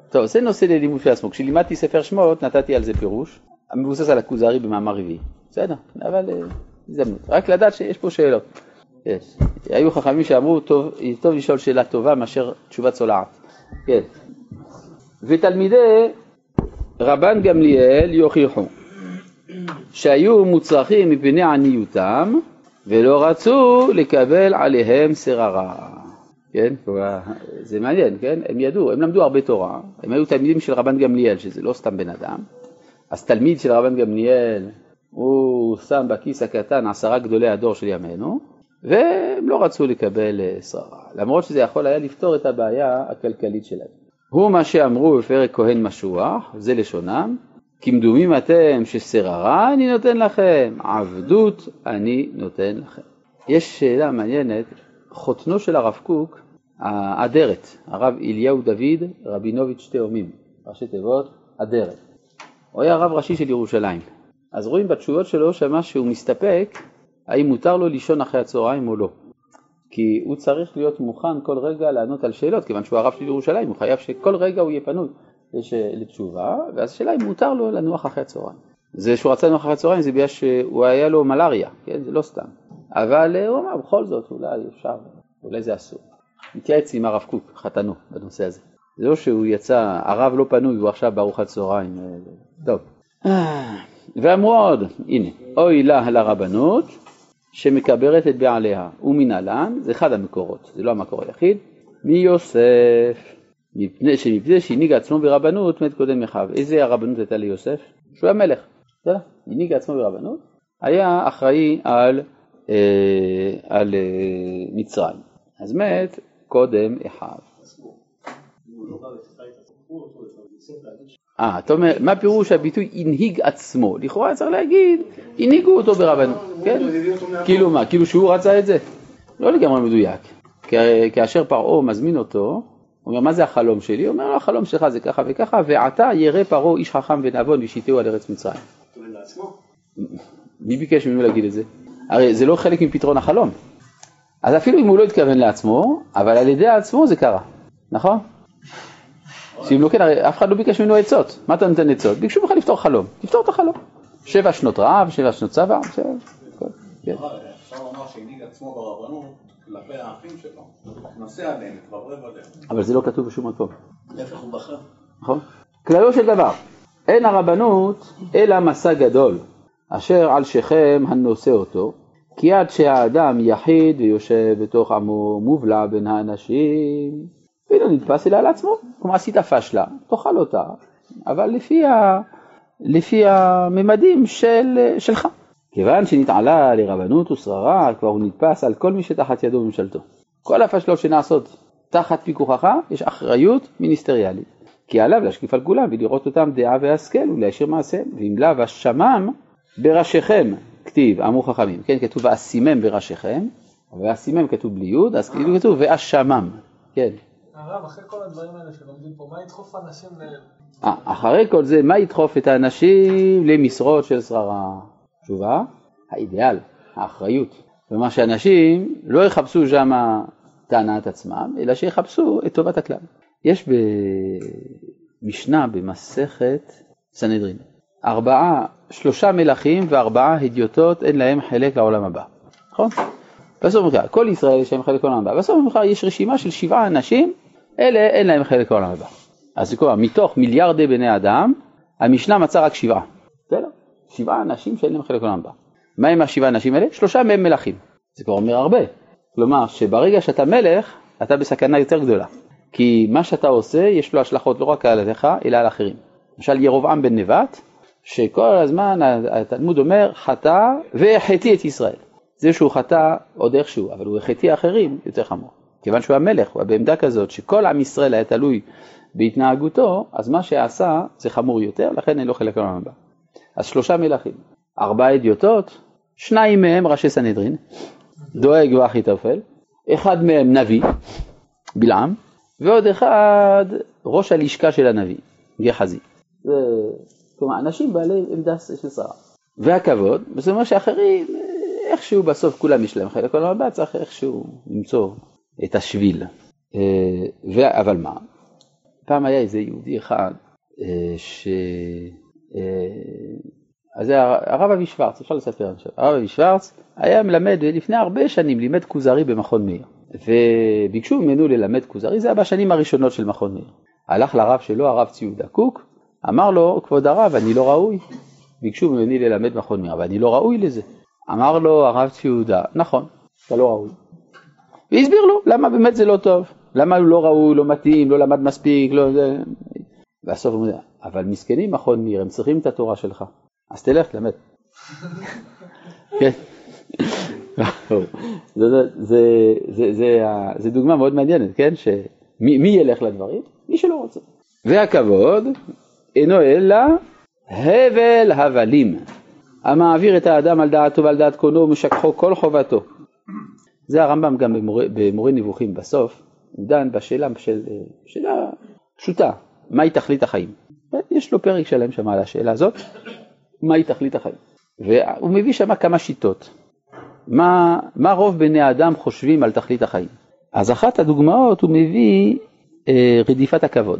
טוב, זה נושא ללימוד של עצמו. כשלימדתי ספר שמות נתתי על זה פירוש, המבוסס על הכוזרי במאמר רביעי. בסדר, אבל אה, הזדמנות. רק לדעת שיש פה שאלות. יש. היו חכמים שאמרו, טוב, טוב לשאול שאלה טובה מאשר תשובה צולעת. כן. ותלמידי רבן גמליאל יוכיחו שהיו מוצרכים מפני עניותם ולא רצו לקבל עליהם שררה. כן, זה מעניין, כן? הם ידעו, הם למדו הרבה תורה, הם היו תלמידים של רבן גמליאל, שזה לא סתם בן אדם, אז תלמיד של רבן גמליאל, הוא שם בכיס הקטן עשרה גדולי הדור של ימינו, והם לא רצו לקבל אה, שררה, למרות שזה יכול היה לפתור את הבעיה הכלכלית שלהם. הוא מה שאמרו בפרק כהן משוח, זה לשונם, כמדומים אתם ששררה אני נותן לכם, עבדות אני נותן לכם. יש שאלה מעניינת, חותנו של הרב קוק, האדרת, הרב אליהו דוד רבינוביץ' תאומים, ראשי תיבות, אדרת. הוא היה רב ראשי של ירושלים. אז רואים בתשובות שלו שמה שהוא מסתפק, האם מותר לו לישון אחרי הצהריים או לא. כי הוא צריך להיות מוכן כל רגע לענות על שאלות, כיוון שהוא הרב של ירושלים, הוא חייב שכל רגע הוא יהיה פנוי לתשובה, ואז השאלה אם מותר לו לנוח אחרי הצהריים. זה שהוא רצה לנוח אחרי הצהריים זה בגלל שהוא היה לו מלאריה, כן? זה לא סתם. אבל אה, הוא אמר, בכל זאת, אולי אפשר, אולי זה אסור. התייעץ עם הרב קוק, חתנו, בנושא הזה. זה לא שהוא יצא, הרב לא פנוי, הוא עכשיו בארוחת צהריים. אה, טוב, אה, ואמרו עוד, הנה, אוי לה לרבנות שמקברת את בעליה, ומנהלן, זה אחד המקורות, זה לא המקור היחיד, מיוסף, מפני שמפני שהנהיג עצמו ברבנות מת קודם אחיו. איזה הרבנות הייתה ליוסף? שהוא המלך, בסדר? הנהיג עצמו ברבנות, היה אחראי על, אה, על אה, מצרים, אז מת קודם אחיו. אה, אתה אומר, מה פירוש הביטוי הנהיג עצמו? לכאורה צריך להגיד, הנהיגו אותו ברבנות, כן? כאילו מה, כאילו שהוא רצה את זה? לא לגמרי מדויק. כאשר פרעה מזמין אותו, הוא אומר, מה זה החלום שלי? הוא אומר לו, החלום שלך זה ככה וככה, ועתה ירא פרעה איש חכם ונבון ושיתהו על ארץ מצרים. מי ביקש ממנו להגיד את זה? הרי זה לא חלק מפתרון החלום. אז אפילו אם הוא לא התכוון לעצמו, אבל על ידי עצמו זה קרה, נכון? שאם לא כן, הרי אף אחד לא ביקש ממנו עצות. מה אתה נותן עצות? ביקשו ממך לפתור חלום. תפתור את החלום. שבע שנות רעב, שבע שנות צבא, שבע... אפשר לומר שהנהיג עצמו ברבנות כלפי האחים שלו, נושא עליהם, מתברר עליהם. אבל זה לא כתוב בשום מקום. להפך הוא בחר. נכון? כללו של דבר, אין הרבנות אלא מסע גדול, אשר על שכם הנושא אותו, כי עד שהאדם יחיד ויושב בתוך עמו מובלע בין האנשים, ואינו נתפס אלא על עצמו, כלומר עשית פשלה, תאכל אותה, אבל לפי, ה, לפי הממדים של, שלך. כיוון שנתעלה לרבנות ושררה, כבר הוא נתפס על כל מי שתחת ידו בממשלתו. כל הפשלות שנעשות תחת פיקוחך, יש אחריות מיניסטריאלית. כי עליו להשקיף על כולם ולראות אותם דעה והשכל ולהשאיר מעשיהם, ואם לאו אשמם בראשיכם, כתיב, אמרו חכמים, כן, כתוב ואשימם בראשיכם, ואשימם כתוב בלי יוד, אז כאילו כתוב ואשמם, כן. הרב, אחרי כל הדברים האלה שלומדים פה, מה ידחוף אנשים ל... אה, אחרי כל זה, מה ידחוף את האנשים למשרות של שררה? תשובה, האידיאל, האחריות. כלומר שאנשים לא יחפשו שם טענת עצמם, אלא שיחפשו את טובת הכלל. יש במשנה במסכת סנהדרין, ארבעה, שלושה מלכים וארבעה הדיוטות אין להם חלק לעולם הבא, נכון? בסוף אומר כל ישראל יש להם חלק לעולם הבא, בסוף אומר יש רשימה של שבעה אנשים, אלה אין להם חלק לעולם הבא. אז זה קורה, מתוך מיליארדי בני אדם, המשנה מצאה רק שבעה? שבעה אנשים שאין להם חלק לעולם הבא. מה עם השבעה אנשים האלה? שלושה מהם מלכים. זה כבר אומר הרבה. כלומר, שברגע שאתה מלך, אתה בסכנה יותר גדולה. כי מה שאתה עושה, יש לו השלכות לא רק עליך, אלא על אחרים. למשל ירובעם בן נבט, שכל הזמן התלמוד אומר חטא והחטיא את ישראל. זה שהוא חטא עוד איכשהו, אבל הוא החטיא אחרים יותר חמור. כיוון שהוא המלך, הוא בעמדה כזאת שכל עם ישראל היה תלוי בהתנהגותו, אז מה שעשה זה חמור יותר, לכן אין לו חלק הבא. אז שלושה מלכים, ארבעה אדיוטות, שניים מהם ראשי סנהדרין, דואג ואחיתופל, אחד מהם נביא, בלעם, ועוד אחד ראש הלשכה של הנביא, גחזי. זה, כלומר, אנשים בעלי עמדה של שרה. והכבוד, זאת אומרת שאחרים, איכשהו בסוף כולם יש להם חלק עולם הבא, צריך איכשהו למצוא את השביל. אה. אבל מה, פעם היה איזה יהודי אחד, אה, ש... אה, אז זה הרב אבי שוורץ, אפשר לספר עכשיו. הרב אבי שוורץ היה מלמד לפני הרבה שנים, לימד כוזרי במכון מאיר. וביקשו ממנו ללמד כוזרי, זה היה בשנים הראשונות של מכון מאיר. הלך לרב שלו, הרב ציודה קוק, אמר לו, כבוד הרב, אני לא ראוי. ביקשו ממני ללמד מכון מאיר, אבל אני לא ראוי לזה. אמר לו הרב ציודה, נכון, אתה לא ראוי. והסביר לו למה באמת זה לא טוב, למה הוא לא ראוי, לא מתאים, לא למד מספיק, לא זה. בסוף הוא אומר, אבל מסכנים מכון מאיר, הם צריכים את התורה שלך, אז תלך, תלמד. כן. זה דוגמה מאוד מעניינת, כן? שמי ילך לדברים? מי שלא רוצה. והכבוד אינו אלא הבל הבלים, המעביר את האדם על דעתו ועל דעת קונו ומשכחו כל חובתו. זה הרמב"ם גם במורה, נבוכים בסוף, הוא דן בשאלה של, שאלה פשוטה, מהי תכלית החיים? יש לו פרק שלם שם על השאלה הזאת, מהי תכלית החיים? והוא מביא שם כמה שיטות. מה, מה רוב בני האדם חושבים על תכלית החיים? אז אחת הדוגמאות הוא מביא אה, רדיפת הכבוד,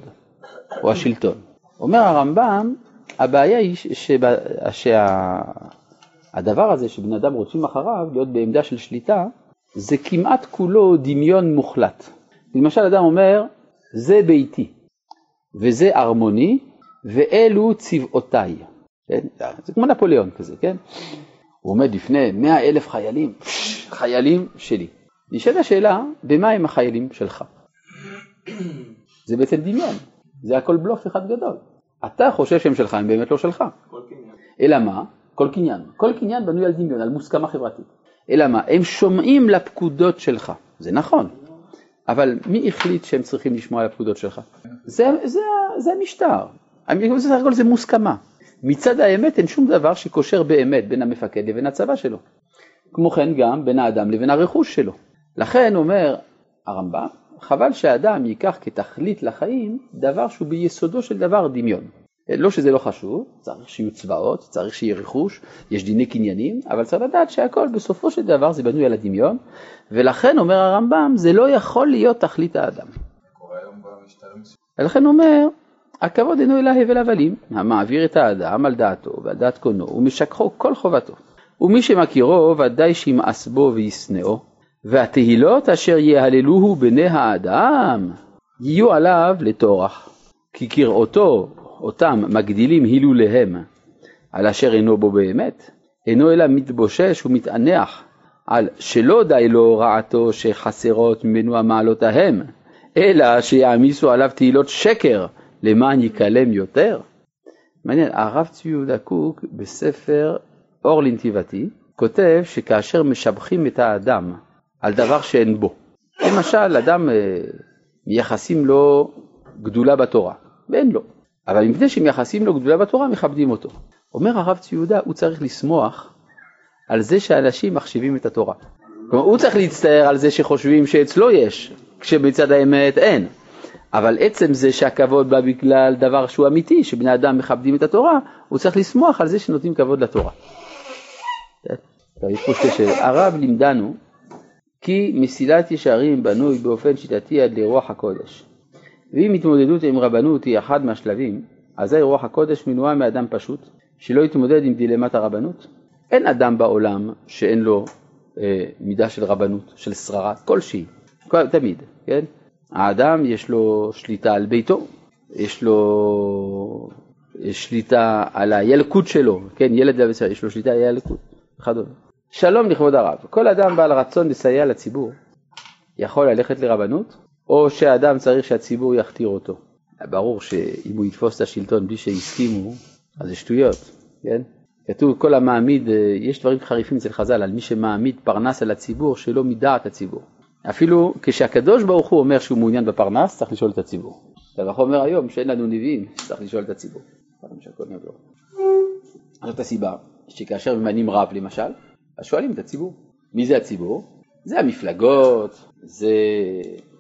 או השלטון. אומר הרמב"ם, הבעיה היא שהדבר שה, הזה שבני אדם רוצים אחריו, להיות בעמדה של שליטה, זה כמעט כולו דמיון מוחלט. למשל אדם אומר, זה ביתי, וזה ארמוני, ואלו צבאותיי. כן? זה כמו נפוליאון כזה, כן? הוא עומד לפני מאה אלף חיילים, חיילים שלי. נשאלת השאלה, במה הם החיילים שלך? זה בעצם דמיון, זה הכל בלוף אחד גדול. אתה חושב שהם שלך, הם באמת לא שלך. אלא מה? כל קניין. כל קניין בנוי על דמיון, על מוסכמה חברתית. אלא מה? הם שומעים לפקודות שלך. זה נכון. אבל מי החליט שהם צריכים לשמוע לפקודות שלך? זה, זה, זה המשטר. בסך הכל זה מוסכמה. מצד האמת אין שום דבר שקושר באמת בין המפקד לבין הצבא שלו. כמו כן גם בין האדם לבין הרכוש שלו. לכן אומר הרמב"ם, חבל שהאדם ייקח כתכלית לחיים דבר שהוא ביסודו של דבר דמיון. לא שזה לא חשוב, צריך שיהיו צבאות, צריך שיהיה רכוש, יש דיני קניינים, אבל צריך לדעת שהכל בסופו של דבר זה בנוי על הדמיון, ולכן אומר הרמב"ם, זה לא יכול להיות תכלית האדם. קורה היום במשטרים ולכן הוא אומר, הכבוד אינו אלא הבל הבלים, המעביר את האדם על דעתו ועל דעת קונו, ומשכחו כל חובתו. ומי שמכירו ודאי שימאס בו וישנאו, והתהילות אשר יהללוהו בני האדם, יהיו עליו לטורח. כי כראותו אותם מגדילים הילוליהם על אשר אינו בו באמת, אינו אלא מתבושש ומתענח על שלא די לו רעתו שחסרות ממנו המעלות ההם, אלא שיעמיסו עליו תהילות שקר למען יקלם יותר. מעניין, הרב צבי יהודה קוק בספר אור לנתיבתי כותב שכאשר משבחים את האדם על דבר שאין בו, למשל אדם אה, מייחסים לו גדולה בתורה, ואין לו, אבל מפני שמייחסים לו גדולה בתורה מכבדים אותו. אומר הרב צבי יהודה, הוא צריך לשמוח על זה שאנשים מחשיבים את התורה. כלומר, הוא צריך להצטער על זה שחושבים שאצלו יש, כשבצד האמת אין. אבל עצם זה שהכבוד בא בגלל דבר שהוא אמיתי, שבני אדם מכבדים את התורה, הוא צריך לשמוח על זה שנותנים כבוד לתורה. הרב לימדנו כי מסילת ישרים בנוי באופן שיטתי עד לרוח הקודש. ואם התמודדות עם רבנות היא אחד מהשלבים, אזי רוח הקודש מנועה מאדם פשוט, שלא יתמודד עם דילמת הרבנות. אין אדם בעולם שאין לו אה, מידה של רבנות, של שררה, כלשהי, כל, תמיד, כן? האדם יש לו שליטה על ביתו, יש לו שליטה על הילקוט שלו, כן, ילד לבשר, יש לו שליטה על הילקוט, וכדומה. שלום לכבוד הרב, כל אדם בעל רצון לסייע לציבור יכול ללכת לרבנות, או שהאדם צריך שהציבור יכתיר אותו. ברור שאם הוא יתפוס את השלטון בלי שהסכימו, אז זה שטויות, כן? כתוב כל המעמיד, יש דברים חריפים אצל חז"ל על מי שמעמיד פרנס על הציבור שלא מדעת הציבור. אפילו כשהקדוש ברוך הוא אומר שהוא מעוניין בפרנס, צריך לשאול את הציבור. והלכה אומר היום שאין לנו נביאים, צריך לשאול את הציבור. זאת הסיבה שכאשר ממנים רב למשל, אז שואלים את הציבור. מי זה הציבור? זה המפלגות, זה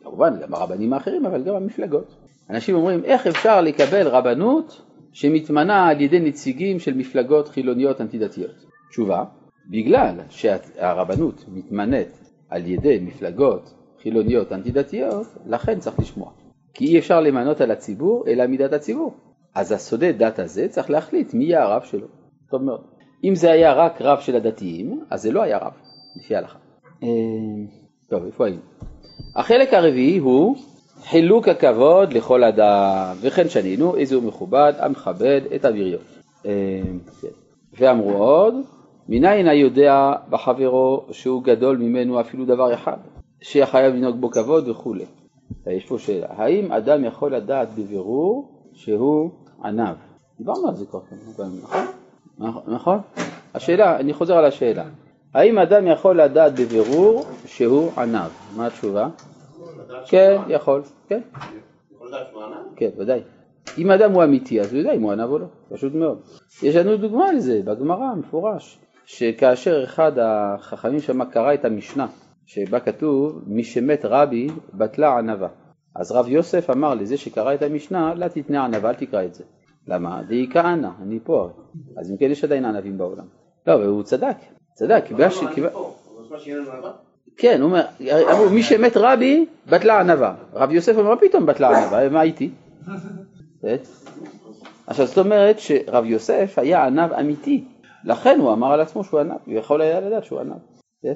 כמובן גם הרבנים האחרים, אבל גם המפלגות. אנשים אומרים, איך אפשר לקבל רבנות שמתמנה על ידי נציגים של מפלגות חילוניות אנטי-דתיות? תשובה, בגלל שהרבנות מתמנית על ידי מפלגות חילוניות אנטי-דתיות, לכן צריך לשמוע. כי אי אפשר למנות על הציבור אלא מידת הציבור. אז הסודי דת הזה צריך להחליט מי יהיה הרב שלו. טוב מאוד. אם זה היה רק רב של הדתיים, אז זה לא היה רב, לפי ההלכה. אה, טוב, איפה היינו? החלק הרביעי הוא חילוק הכבוד לכל אדם, וכן שנינו איזה הוא מכובד המכבד את אוויריות. אה, כן. ואמרו עוד, מניין היודע בחברו שהוא גדול ממנו אפילו דבר אחד, שחייב לנהוג בו כבוד וכולי. יש פה שאלה, האם אדם יכול לדעת בבירור שהוא עניו? דיברנו על זה כבר, נכון? נכון? השאלה, אני חוזר על השאלה, האם אדם יכול לדעת בבירור שהוא עניו? מה התשובה? כן, יכול, כן. כן, ודאי. אם אדם הוא אמיתי, אז הוא יודע אם הוא עניו או לא, פשוט מאוד. יש לנו דוגמה לזה בגמרא, מפורש. שכאשר אחד החכמים שם קרא את המשנה, שבה כתוב מי שמת רבי בטלה ענווה. אז רב יוסף אמר לזה שקרא את המשנה, לא תתנה ענווה, אל תקרא את זה. למה? דאי כהנא, אני פה הרי. אז אם כן יש עדיין ענבים בעולם. לא, והוא צדק, צדק. כן, הוא אומר, אמרו מי שמת רבי בטלה ענווה. רב יוסף אומר, מה פתאום בטלה ענווה, מה איתי? עכשיו זאת אומרת שרב יוסף היה ענב אמיתי, לכן הוא אמר על עצמו שהוא ענב, הוא יכול היה לדעת שהוא ענב, כן?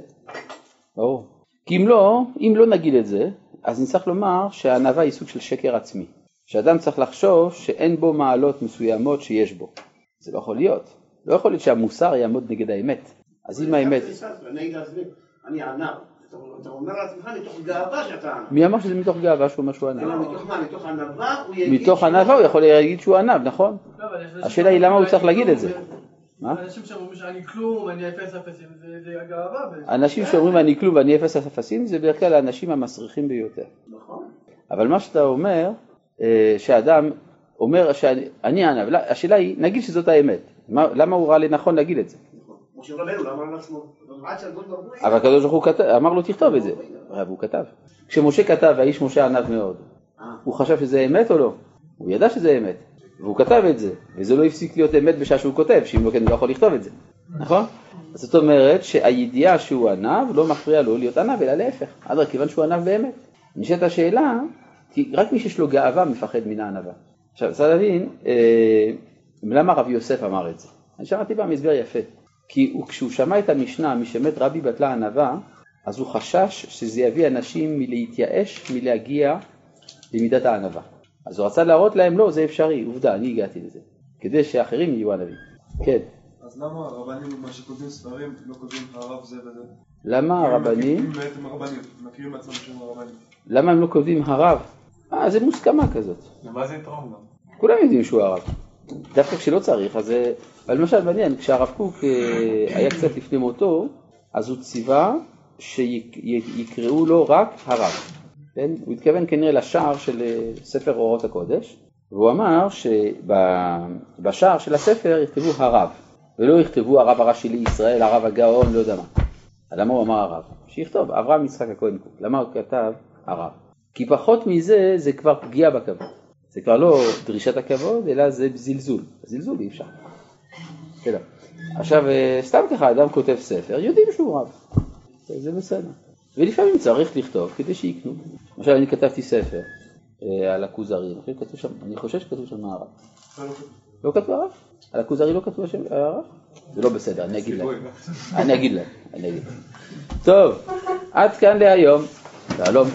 ברור. כי אם לא, אם לא נגיד את זה, אז נצטרך לומר שהענווה היא סוג של שקר עצמי. שאדם צריך לחשוב שאין בו מעלות מסוימות שיש בו. זה לא יכול להיות. לא יכול להיות שהמוסר יעמוד נגד האמת. אז אם האמת... אני ענב. אתה- אומר לעצמך מתוך גאווה שאתה ענב. מי אמר שזה מתוך גאווה שהוא אומר שהוא ענב? אלא מתוך מה? מתוך ענווה הוא יגיד... מתוך שהוא- ענווה הוא יכול להגיד שהוא ענב, נכון? לא, השאלה היא למה הוא צריך להגיד את זה. מה? אנשים שאומרים שאני כלום, אני אפס אפסים, זה- זה הגאווה. אנשים שאומרים אני כלום ואני אפס אפסים זה בדרך כלל האנשים המסריחים ביותר. נכון. אבל מה שאתה אומר, אה, שאדם אומר שאני אני ענב, לא, השאלה היא, נגיד שזאת האמת, מה- למה הוא ראה לנכון להגיד את זה? נכון. לא. אבל הקדוש ברוך הוא אמר לו תכתוב את זה, והוא כתב. כשמשה כתב, האיש משה ענב מאוד, אה. הוא חשב שזה אמת או לא? הוא ידע שזה אמת, והוא כתב את זה, וזה לא הפסיק להיות אמת בשעה שהוא כותב, שאם לא כן הוא לא יכול לכתוב את זה, נכון? אז זאת אומרת שהידיעה שהוא ענב לא מפריע לו להיות ענב, אלא להפך, אדרבה, כיוון שהוא ענב באמת. נשאלת השאלה, כי רק מי שיש לו גאווה מפחד מן הענווה. עכשיו, צריך להבין, אה, למה רבי יוסף אמר את זה? אני שמעתי פעם הסבר יפה. כי הוא, כשהוא שמע את המשנה, משמת רבי בטלה ענווה, אז הוא חשש שזה יביא אנשים מלהתייאש מלהגיע למידת הענווה. אז הוא רצה להראות להם, לא, זה אפשרי, עובדה, אני הגעתי לזה. כדי שאחרים יהיו ענבים. כן. אז למה הרבנים, מה שכותבים ספרים, לא כותבים הרב זה וזה? למה הרבנים, אם בעצם הרבנים, מכירים לעצמם שם הרבנים. למה הם לא כותבים הרב? אה, זה מוסכמה כזאת. למה זה יתרום גם? כולם יודעים שהוא הרב. דווקא כשלא צריך, אז... אה, אבל למשל מעניין, כשהרב קוק אה, היה קצת לפני מותו, אז הוא ציווה שיקראו לו רק הרב. כן? הוא התכוון כנראה לשער של אה, ספר אורות הקודש, והוא אמר שבשער של הספר יכתבו הרב, ולא יכתבו הרב הראשי לישראל, הרב הגאון, לא יודע מה. למה הוא אמר הרב? שיכתוב, אברהם יצחק הכהן קוק. למה הוא כתב הרב? כי פחות מזה זה כבר פגיעה בכבוד. זה כבר לא דרישת הכבוד, אלא זה זלזול. זלזול אי אפשר. עכשיו, אה, סתם ככה, אדם כותב ספר, יודעים שהוא רב. זה בסדר. ולפעמים צריך לכתוב כדי שיקנו. למשל, אני כתבתי ספר אה, על הכוזרי, אני חושב שכתוב שם- שכתוב שם הרב. לא כתוב הרב? על הכוזרי לא כתוב השם הרב? זה לא בסדר, אני אגיד להם. אני אגיד להם, אני אגיד להם. טוב, עד כאן להיום. שלום.